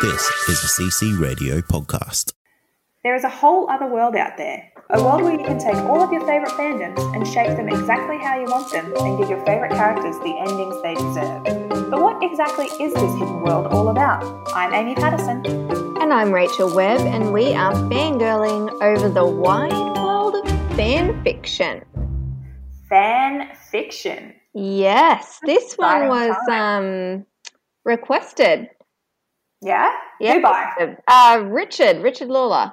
This is a CC Radio podcast. There is a whole other world out there. A world where you can take all of your favourite fandoms and shape them exactly how you want them and give your favourite characters the endings they deserve. But what exactly is this hidden world all about? I'm Amy Patterson. And I'm Rachel Webb, and we are fangirling over the wide world of fan fiction. Fan fiction. Yes, this one was um, requested. Yeah? Yeah. Uh, Richard, Richard Lawler.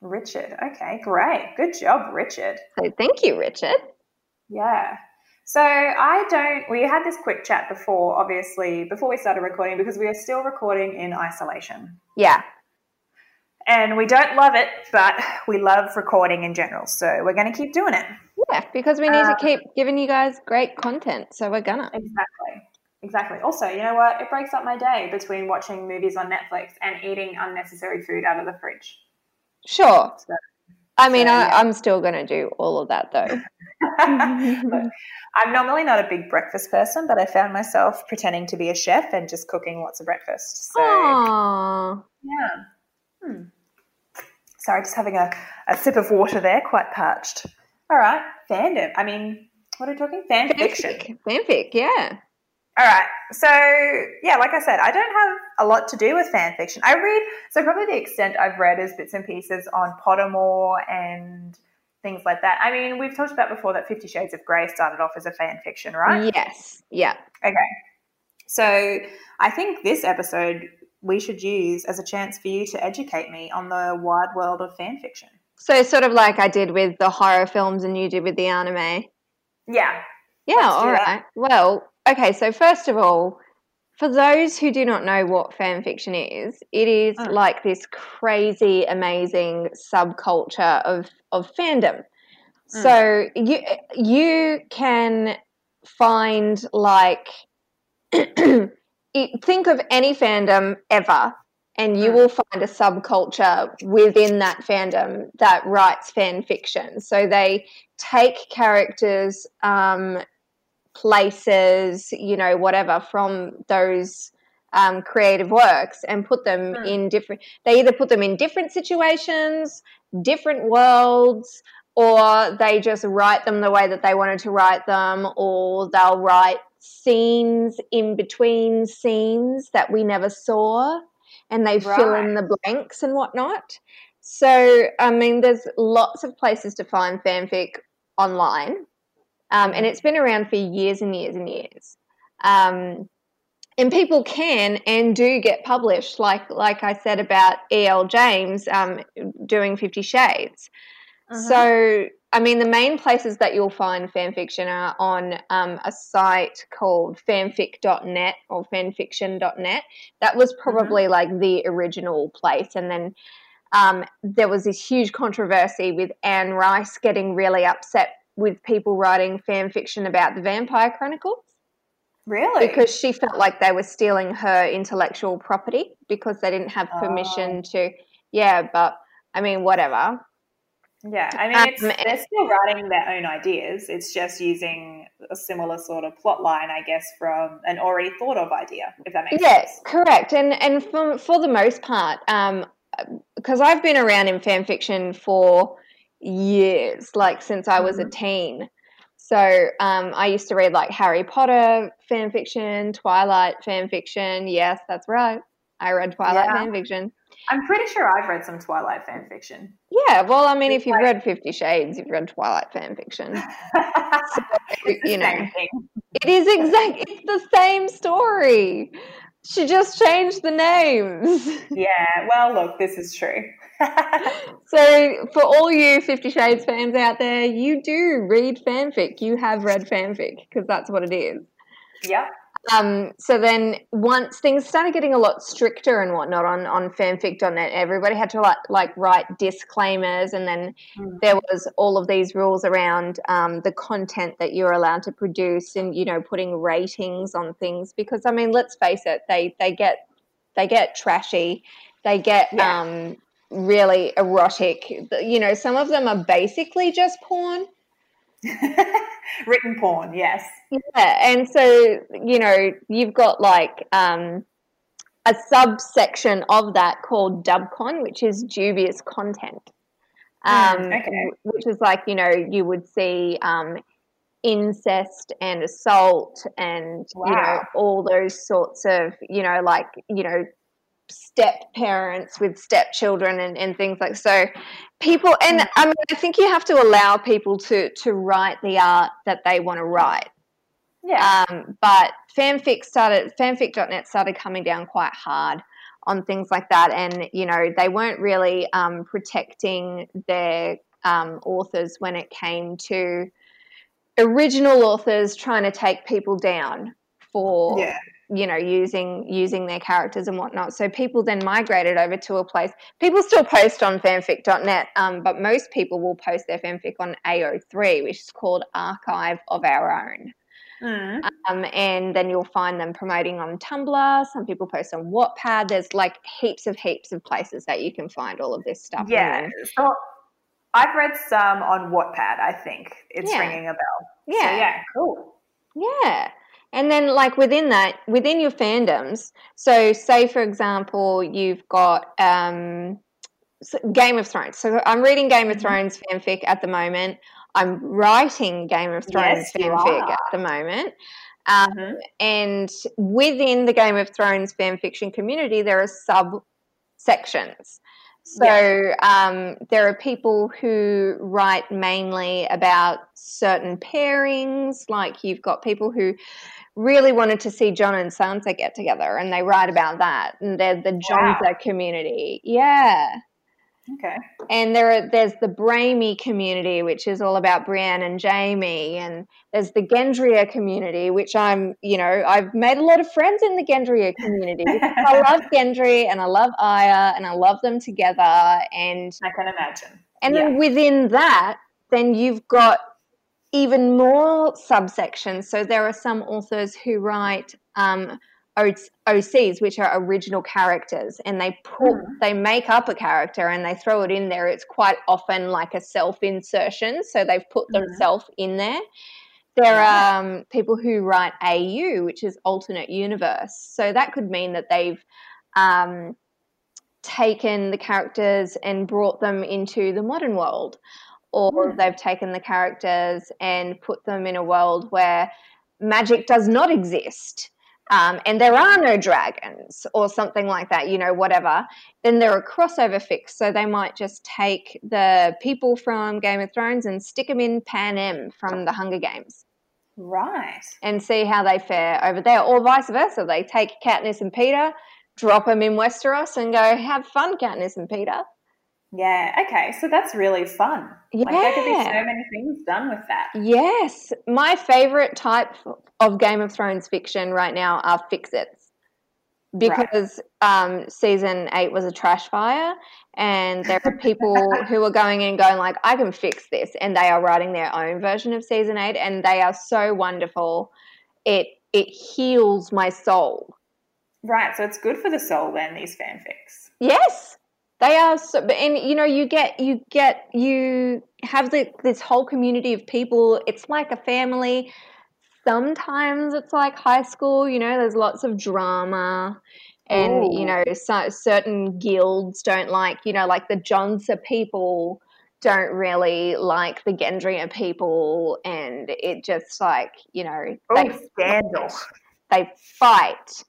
Richard. Okay, great. Good job, Richard. So thank you, Richard. Yeah. So I don't. We had this quick chat before, obviously, before we started recording, because we are still recording in isolation. Yeah, And we don't love it, but we love recording in general. So we're going to keep doing it. yeah, because we need Uh, to keep giving you guys great content, so we're gonna. Exactly. Exactly. Also, you know what? It breaks up my day between watching movies on Netflix and eating unnecessary food out of the fridge. Sure. So, I mean, So, I, yeah. I'm still gonna do all of that though. I'm normally not a big breakfast person, but I found myself pretending to be a chef and just cooking lots of breakfast. So, Aww. yeah. Hmm. Sorry, just having a, a sip of water there, quite parched. All right, fandom. I mean, what are we talking? Fan fiction. Fanfic. Fanfic, yeah. All right. So, yeah, like I said, I don't have a lot to do with fan fiction. I read, so probably the extent I've read is bits and pieces on Pottermore and things like that. I mean, we've talked about before that Fifty Shades of Grey started off as a fan fiction, right? Yes. Yeah. Okay. So, I think this episode we should use as a chance for you to educate me on the wide world of fan fiction. So sort of like I did with the horror films and you did with the anime. Yeah. Yeah, Let's do that. Well, okay, so first of all, for those who do not know what fan fiction is, it is Mm. like this crazy, amazing subculture of of fandom. Mm. So you you can find like think of any fandom ever, and you Mm. will find a subculture within that fandom that writes fan fiction. So they take characters, um, places, you know, whatever from those um, creative works and put them Hmm. in different. They either put them in different situations, different worlds, or they just write them the way that they wanted to write them, or they'll write scenes in between scenes that we never saw, and they fill in the blanks and whatnot. So, I mean, there's lots of places to find fanfic online, um, and it's been around for years and years and years. Um, and people can and do get published, like like I said about E.L. James um, doing Fifty Shades. So, I mean, the main places that you'll find fan fiction are on um, a site called fanfic.net or fanfiction.net. That was probably like the original place. And then um, there was this huge controversy with Anne Rice getting really upset with people writing fan fiction about the Vampire Chronicles Really? because she felt like they were stealing her intellectual property because they didn't have permission to. Yeah, but I mean, whatever. Yeah, I mean, Um, they're still writing their own ideas. It's just using a similar sort of plot line, I guess, from an already thought of idea, if that makes Yes, sense. Yes, correct. And and for for the most part, um, because I've been around in fan fiction for years, like since I was a teen. So um, I used to read like Harry Potter fan fiction, Twilight fan fiction. Yes, that's right. I read Twilight Yeah. fan fiction. I'm pretty sure I've read some Twilight fan fiction. Yeah, well, I mean, if you've Like- read Fifty Shades, you've read Twilight fan fiction. It's the you know. It is exact. It's the same story. She just changed the names. Yeah, well, look, this is true. So, for all you Fifty Shades fans out there, you do read fanfic. You have read fanfic because that's what it is. yep. Um, so then once things started getting a lot stricter and whatnot on, on fanfic.net, everybody had to like, like write disclaimers and then mm. there was all of these rules around um, the content that you're allowed to produce and, you know, putting ratings on things because I mean, let's face it, they, they get, they get trashy. They get, yeah. um, really erotic. You know, some of them are basically just porn. Written porn, yes. Yeah, and so you know you've got like um, a subsection of that called Dubcon, which is dubious content. Hmm, um, mm, okay. Which is like you know you would see um, incest and assault and wow. you know all those sorts of you know like you know step parents with stepchildren and, and things like so people and mm. I mean I think you have to allow people to to write the art that they want to write. Yeah. Um, but fanfic started fanfic.net started coming down quite hard on things like that and you know they weren't really um, protecting their um, authors when it came to original authors trying to take people down for yeah you know using using their characters and whatnot. So people then migrated over to a place people still post on fanfic.net um, but most people will post their fanfic on ao3 which is called archive of our own. Mm. um, and then you'll find them promoting on tumblr. Some people post on wattpad. There's like heaps of heaps of places that you can find all of this stuff yeah so i've read some on wattpad i think. It's yeah. ringing a bell. Yeah. so, yeah cool. Yeah and then, like within that, within your fandoms, so say for example, you've got um, Game of Thrones. So I'm reading Game of mm-hmm. Thrones fanfic at the moment. I'm writing Game of Thrones yes, fanfic at the moment. Um, mm-hmm. And within the Game of Thrones fanfiction community, there are subsections. So yeah. um, there are people who write mainly about certain pairings, like you've got people who really wanted to see Jon and Sansa get together, and they write about that. And they're the Jonsa wow. community. Yeah. Okay. And there are, there's the Braime community, which is all about Brienne and Jaime, and there's the Gendrya community, which I'm, you know, I've made a lot of friends in the Gendrya community. I love Gendry and I love Arya and I love them together. And I can imagine. And yeah. then within that, then you've got even more subsections. So there are some authors who write um, OCs, which are original characters, and they put mm. they make up a character and they throw it in there. It's quite often like a self insertion, so they've put mm. themselves in there. There are um, people who write AU, which is alternate universe. So that could mean that they've um, taken the characters and brought them into the modern world or mm. they've taken the characters and put them in a world where magic does not exist. Um, and there are no dragons or something like that, you know, whatever, then there are a crossover fics. So they might just take the people from Game of Thrones and stick them in Pan Panem from the Hunger Games. Right. And see how they fare over there, or vice versa. They take Katniss and Peeta, drop them in Westeros, and go, have fun, Katniss and Peeta. Yeah. Okay. So that's really fun. Yeah. Like there could be so many things done with that. Yes. My favorite type of Game of Thrones fiction right now are fix-its because right. um, season eight was a trash fire, and there are people who are going in going like, "I can fix this," and they are writing their own version of season eight, and they are so wonderful. It it heals my soul. Right. So it's good for the soul then. These fanfics. Yes. They are, so, and you know, you get, you get, you have the, this whole community of people. It's like a family. Sometimes it's like high school. You know, there's lots of drama, and Ooh. you know, so, certain guilds don't like, you know, like the Jonsa people don't really like the Gendrya people, and it just like, you know, oh, they scandal. They fight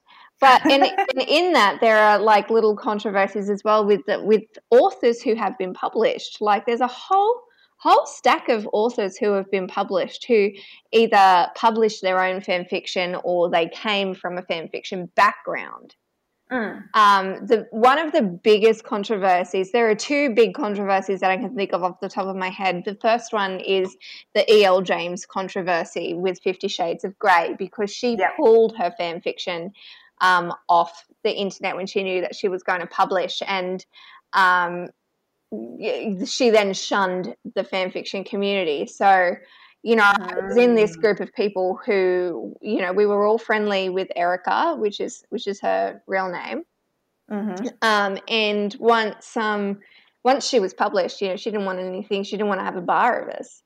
but in, in that there are like little controversies as well with the, with authors who have been published like there's a whole whole stack of authors who have been published who either published their own fan fiction or they came from a fan fiction background Mm. Um, the one of the biggest controversies. There are two big controversies that I can think of off the top of my head. The first one is the E.L. James controversy with Fifty Shades of Grey because she Yep. pulled her fan fiction um, off the internet when she knew that she was going to publish, and um, she then shunned the fan fiction community. So. You know, I was in this Mm. group of people who, you know, we were all friendly with Erica, which is which is her real name. hmm Um, and once um, once she was published, you know, she didn't want anything. She didn't want to have a bar of us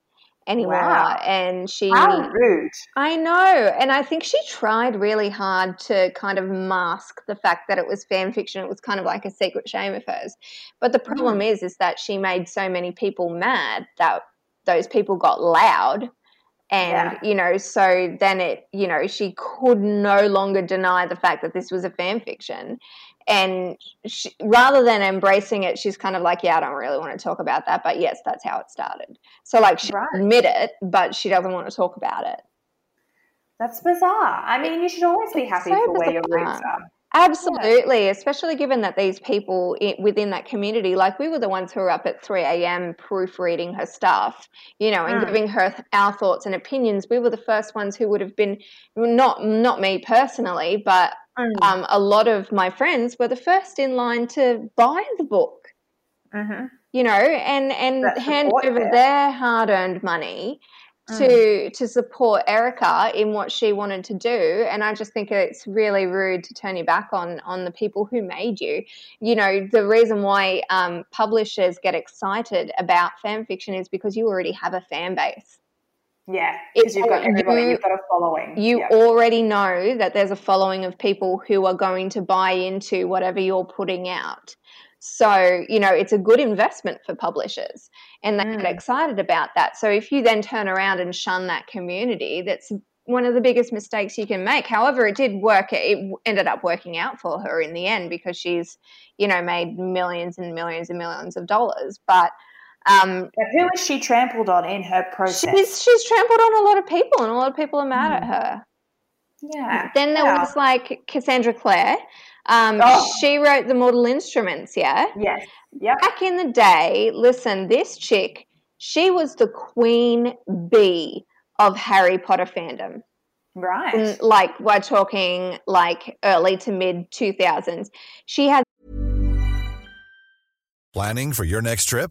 anymore. Wow. And she, How rude. I know, and I think she tried really hard to kind of mask the fact that it was fan fiction. It was kind of like a secret shame of hers. But the mm-hmm. problem is, is that she made so many people mad that those people got loud. And, Yeah. you know, so then it, you know, she could no longer deny the fact that this was a fan fiction. And she, rather than embracing it, she's kind of like, yeah, I don't really want to talk about that. But yes, that's how it started. So, like, she Right. admit it, but she doesn't want to talk about it. That's bizarre. I mean, you should always be happy so for where your bizarre. roots are. Absolutely, especially given that these people within that community, like we were the ones who were up at 3 a.m. proofreading her stuff, you know, and Mm. giving her our thoughts and opinions. We were the first ones who would have been, not not me personally, but Mm. um, a lot of my friends were the first in line to buy the book, hmm you know, and and That hand over there. their hard-earned money to to support Erica in what she wanted to do. And I just think it's really rude to turn your back on on the people who made you. You know the reason why um, publishers get excited about fan fiction is because you already have a fan base Yeah, because you've got everybody, you- you've got a following. you yeah. already know that there's a following of people who are going to buy into whatever you're putting out. So, you know, it's a good investment for publishers and they get Mm. excited about that. So, if you then turn around and shun that community, that's one of the biggest mistakes you can make. However, it did work. It ended up working out for her in the end because she's, you know, made millions and millions and millions of dollars. But um, But who is she trampled on in her process? she's she's trampled on a lot of people, and a lot of people are mad at Mm. her. yeah. Then there yeah. was like Cassandra Clare. Um, Oh. She wrote the Mortal Instruments, yeah? Yes. Yep. Back in the day, listen, this chick, she was the queen bee of Harry Potter fandom. Right. And, like, we're talking like early to mid 2000s. She had Planning for your next trip?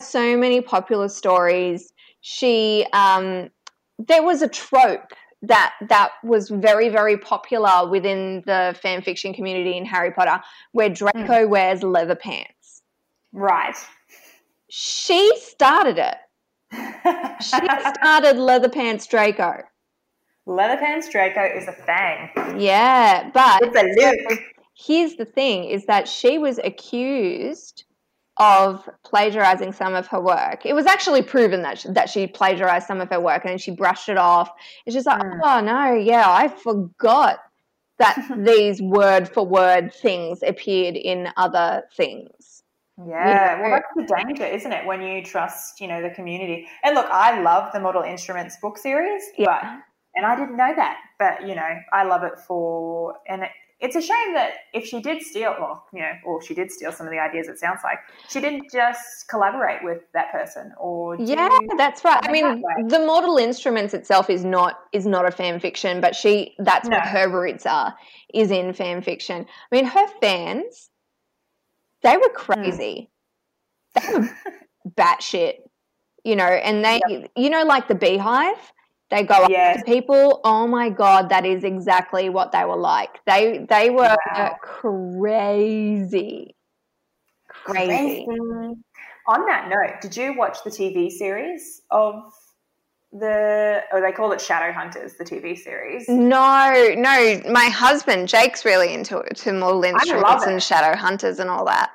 So many popular stories. She, um, there was a trope that that was very very popular within the fan fiction community in Harry Potter, where Draco wears leather pants. Right. She started it. She started leather pants Draco. Leather Pants Draco is a thing. Yeah, but It's a look. here's the thing: is that she was accused of plagiarizing some of her work. It was actually proven that she, that she plagiarized some of her work, and she brushed it off. It's just like, Mm. oh no, yeah, I forgot that these word for word things appeared in other things. Yeah, well, know. that's the danger, isn't it? When you trust, you know, the community. And look, I love the Mortal Instruments book series, but Yeah. and I didn't know that, but you know, I love it for. And it, it's a shame that if she did steal, well, you know, or she did steal some of the ideas. It sounds like she didn't just collaborate with that person, or Yeah, that's right. I mean, the Mortal Instruments itself is not is not a fan fiction, but she that's No. what her roots are is in fan fiction. I mean, her fans, they were crazy. Hmm. They were batshit, you know, and they, you know, like the Beehive. They go up Yes. to people. Oh my god, that is exactly what they were like. They they were Wow. crazy, crazy. On that note, did you watch the TV series of the oh they call it Shadowhunters, the TV series. No, no. My husband Jake's really into it, to more love and. Shadow Hunters and all that.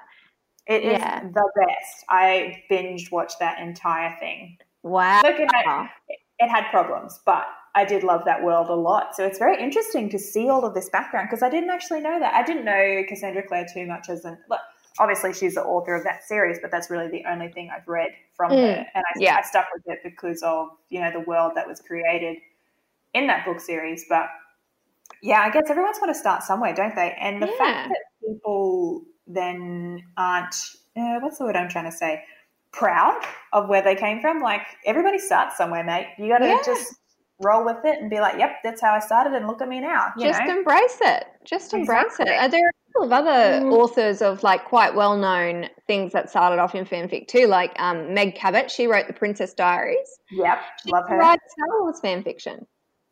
It is Yeah. the best. I binge watched that entire thing. Wow. Looking at it had problems, but I did love that world a lot. So it's very interesting to see all of this background because I didn't actually know that. I didn't know Cassandra Clare too much as an. Look, obviously, she's the author of that series, but that's really the only thing I've read from Mm, her, and I, yeah. I stuck with it because of you know the world that was created in that book series. But yeah, I guess everyone's got to start somewhere, don't they? And the Yeah. fact that people then aren't uh, what's the word I'm trying to say proud of where they came from. Like everybody starts somewhere, mate. You got to Yeah. just roll with it and be like, "Yep, that's how I started," and look at me now. You Just know? embrace it. Just embrace Exactly. it. Are There a couple of other Mm. authors of like quite well known things that started off in fanfic too, like um, Meg Cabot. She wrote the Princess Diaries. Yep, She love her. writes Star Wars fan fiction.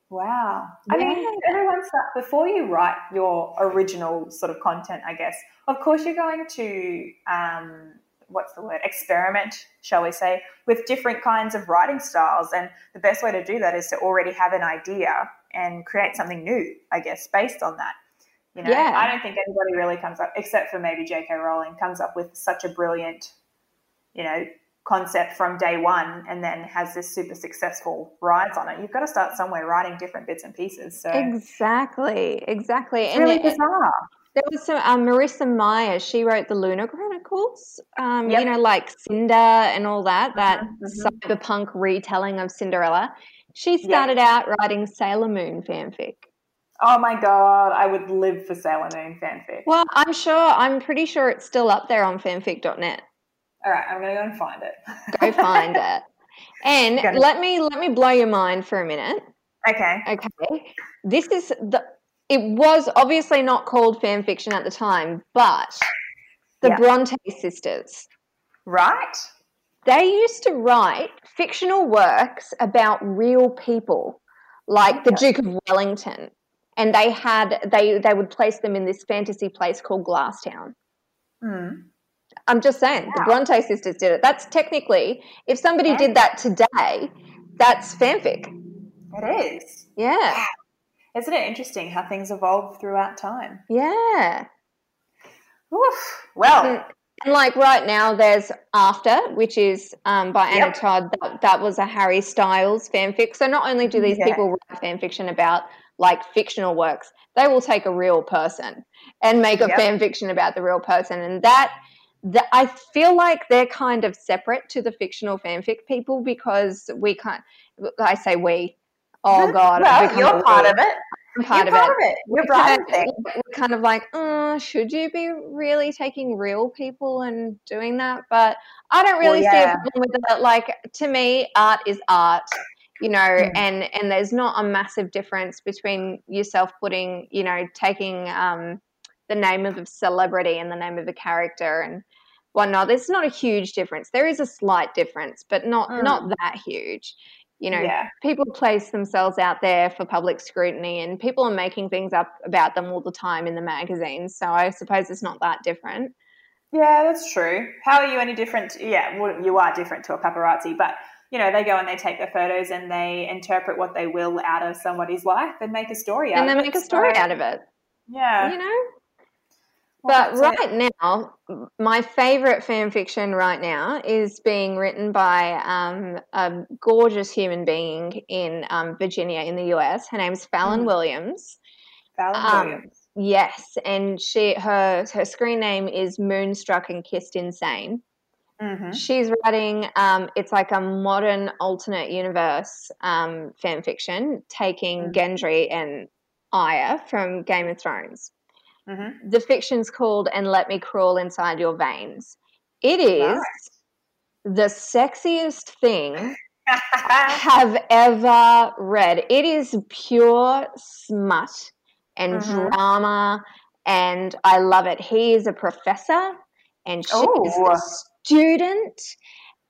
Wow. I mean, Yeah. everyone start before you write your original sort of content, I guess. Of course, you're going to um, what's the word? Experiment, shall we say, with different kinds of writing styles, and the best way to do that is to already have an idea and create something new, I guess, based on that. You know, Yeah. I don't think anybody really comes up, except for maybe J.K. Rowling, comes up with such a brilliant, you know, concept from day one and then has this super successful rise on it. You've got to start somewhere writing different bits and pieces. So Exactly, exactly. it's And really it- bizarre. There was some um, Marissa Meyer. She wrote the Lunar Chronicles. Um, Yep. You know, like Cinder and all that. That mhm. cyberpunk retelling of Cinderella. She started out writing Sailor Moon fanfic. Oh my god, I would live for Sailor Moon fanfic. Well, I'm sure. I'm pretty sure it's still up there on fanfic.net. All right, I'm gonna go and find it. Go find it. And let me let me blow your mind for a minute. Okay. Okay. This is the it was obviously not called fan fiction at the time, but the Yeah. Bronte sisters. Right? They used to write fictional works about real people, like the Duke of Wellington. And they had they they would place them in this fantasy place called Glasstown. Hmm. I'm just saying, the Bronte sisters did it. That's technically, if somebody Yeah. did that today, that's fanfic. It is. Yeah, Isn't it interesting how things evolve throughout time? yeah. Oof. Well, And, like right now, there's After, which is um, by Anna Yep. Todd. That, that was a Harry Styles fanfic. So not only do these Yeah. people write fanfiction about like fictional works, they will take a real person and make a Yep. fan fiction about the real person. And that, that I feel like they're kind of separate to the fictional fanfic people because we can't. I say we. Oh God, well you're part of it. I'm part you're of part it of it. You're right. of, we're kind of like, uh, should you be really taking real people and doing that? But I don't Well, really see a problem with it. Like to me, art is art, you know, Mm. and and there's not a massive difference between yourself putting, you know, taking um, the name of a celebrity and the name of a character and whatnot. There's not a huge difference. There is a slight difference, but not Mm. not that huge. You know, yeah. people place themselves out there for public scrutiny and people are making things up about them all the time in the magazines so i suppose it's not that different Yeah, that's true. How are you any different? Yeah, well, you are different to a paparazzi, but you know they go and they take the photos and they interpret what they will out of somebody's life and make a story out and they it. make a story out of it Yeah, you know but right now my favorite fan fiction right now is being written by um, a gorgeous human being in um, virginia in the us her name's fallon Mhm. williams Fallon um, Williams. yes and she her her screen name is moonstruck and kissed insane Mm-hmm. She's writing, um, it's like a modern alternate universe um, fan fiction, taking Mm. Gendry and Arya from Game of Thrones. Mm-hmm. The fiction's called And Let Me Crawl Inside Your Veins. It is the sexiest thing I have ever read. It is pure smut and Mhm. drama, and I love it. He is a professor, and she is a student,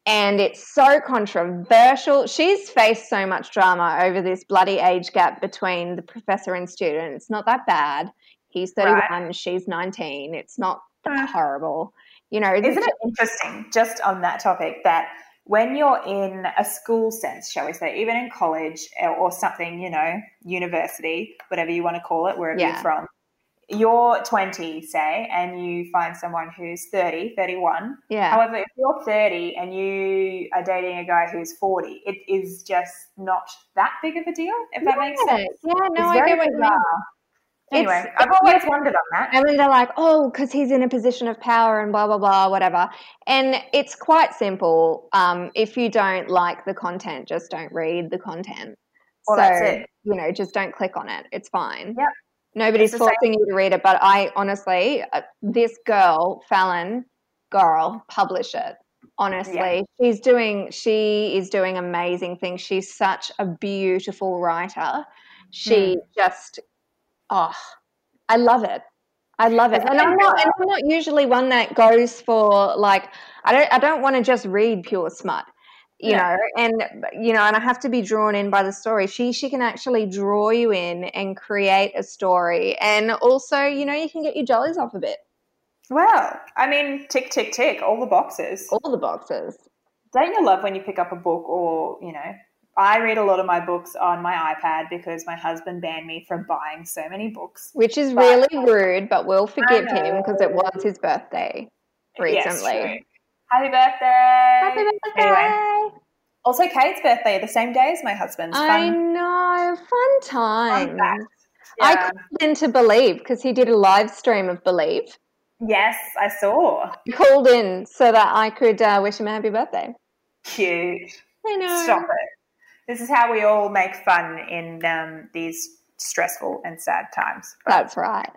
and it's so controversial. She's faced so much drama over this bloody age gap between the professor and student. It's not that bad. He's 31, Right. she's 19. It's not that horrible. You know, Isn't it interesting, just on that topic, that when you're in a school sense, shall we say, even in college or, or something, you know, university, whatever you want to call it, wherever Yeah. you're from, you're 20, say, and you find someone who's 30, 31. Yeah. However, if you're 30 and you are dating a guy who's 40, it is just not that big of a deal, if that makes Yeah, sense. Yeah, no, I get what you mean. Anyway, It's- I've always wondered on that. And then they're like, oh, because he's in a position of power and blah, blah, blah, whatever. And it's quite simple. Um, if you don't like the content, just don't read the content. Well, so, that's it. you know, just don't click on it. It's fine. Yep. Nobody's same- forcing you to read it. But I honestly, uh, this girl, Fallon, girl, publish it. Honestly, she's doing, she is doing amazing things. She's such a beautiful writer. She Hmm. just, oh, I love it. I love it, and I'm not. And I'm not usually one that goes for like. I don't. I don't want to just read pure smut, you Yeah. know. And you know, and I have to be drawn in by the story. She she can actually draw you in and create a story, and also, you know, you can get your jollies off a bit. Well, I mean, tick, tick, tick, all the boxes. All the boxes. Don't you love when you pick up a book or, you know, I read a lot of my books on my iPad because my husband banned me from buying so many books. Which is But- really rude, but we'll forgive him because it was his birthday recently. true. Happy birthday. Happy birthday! Anyway, also Kate's birthday, the same day as my husband's. I Fun, know, fun fun time. I Yeah. called into Believe because he did a live stream of Believe. Yes, I saw. I called in so that I could uh, wish him a happy birthday. Cute. I know. Stop it. This is how we all make fun in um, these stressful and sad times. That's right.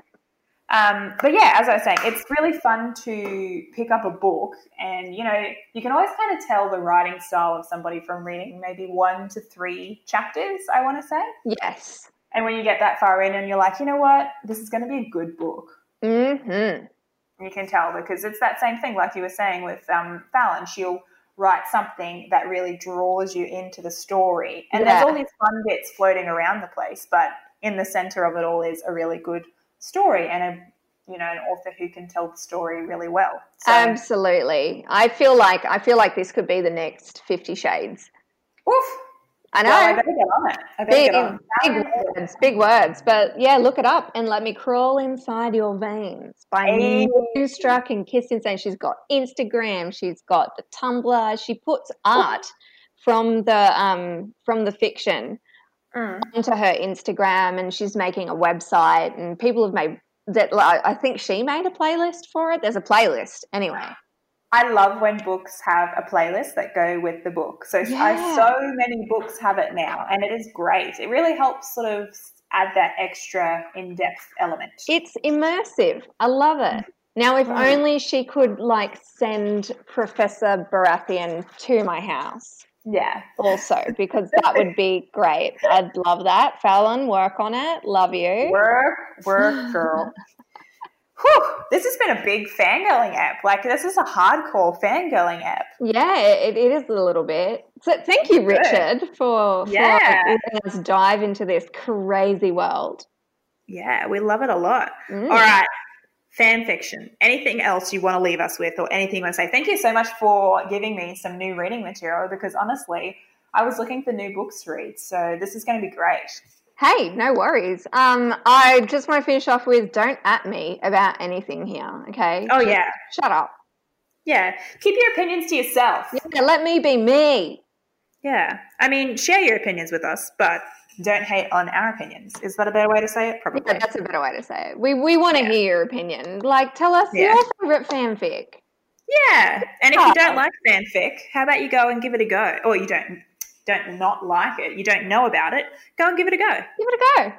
Um, but yeah, as I was saying, it's really fun to pick up a book, and you know, you can always kind of tell the writing style of somebody from reading maybe one to three chapters. I want to say, Yes. and when you get that far in, and you're like, you know what, this is going to be a good book. Mm-hmm. You can tell because it's that same thing, like you were saying with um, Fallon. She'll write something that really draws you into the story, and Yeah. there's all these fun bits floating around the place, but in the center of it all is a really good story and a you know an author who can tell the story really well. So, Absolutely. I feel like I feel like this could be the next Fifty Shades. oof. I know. Well, I better get on it. I better big, get on. big words, big words. But yeah, look it up and let me crawl inside your veins by Hey. Moonstruck and Kiss Insane. She's got Instagram, she's got the Tumblr, she puts art from the um from the fiction Mm. onto her Instagram and she's making a website and people have made that like, I think she made a playlist for it. There's a playlist anyway. I love when books have a playlist that go with the book. So I, so many books have it now, and it is great. It really helps sort of add that extra in-depth element. It's immersive. I love it. Now, if Mm. only she could like send Professor Baratheon to my house yeah. also, because that would be great. I'd love that. Fallon, work on it. Love you. Work, work, girl. Whew, this has been a big fangirling app. Like, this is a hardcore fangirling app. Yeah, it, it is a little bit. So thank you, Richard, for, for Yeah. letting us dive into this crazy world. Yeah, we love it a lot. Mm. All right. Fan fiction. Anything else you want to leave us with, or anything you want to say? Thank you so much for giving me some new reading material because honestly, I was looking for new books to read. So this is going to be great. Hey, no worries. Um, I just want to finish off with don't at me about anything here, okay? Oh, Just yeah. Shut up. Yeah. Keep your opinions to yourself. Yeah, let me be me. Yeah. I mean, share your opinions with us, but don't hate on our opinions. Is that a better way to say it? Probably. Yeah, that's a better way to say it. We we want to Yeah. hear your opinion. Like, tell us Yeah. your favorite fanfic. Yeah. And if you don't like fanfic, how about you go and give it a go? Or you don't don't not like it, you don't know about it, go and give it a go Give it a go.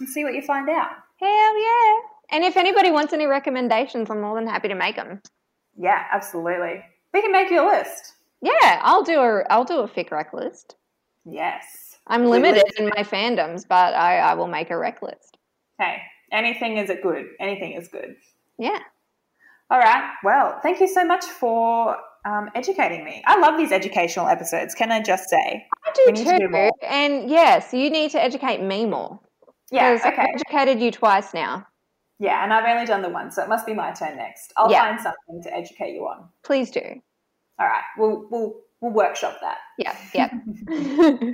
and see what you find out. Hell yeah! And if anybody wants any recommendations, I'm more than happy to make them. Yeah, absolutely. We can make you a list. Yeah, I'll do a I'll do a fic rec list. Yes. I'm limited in my fandoms, but I, I will make a rec list. Hey, anything is it good. Anything is good. Yeah. All right. Well, thank you so much for um, educating me. I love these educational episodes. Can I just say? I do We need to do too. more. and yes, you need to educate me more. Yeah. 'Cause I've Okay. educated you twice now. Yeah, and I've only done the one, so it must be my turn next. I'll Yeah. find something to educate you on. Please do. All right. We'll we'll we'll workshop that. Yeah, yeah.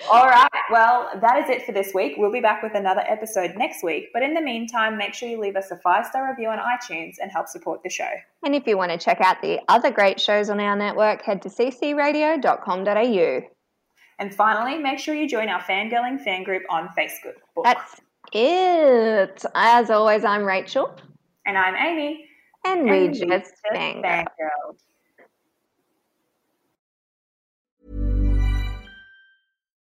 All right. Well, that is it for this week. We'll be back with another episode next week. But in the meantime, make sure you leave us a five star review on iTunes and help support the show. and if you want to check out the other great shows on our network, head to ccradio.com.au. And finally, make sure you join our fangirling fan group on Facebook. That's it. As always, I'm Rachel, and I'm Amy. and, And we we just bang. fangirl.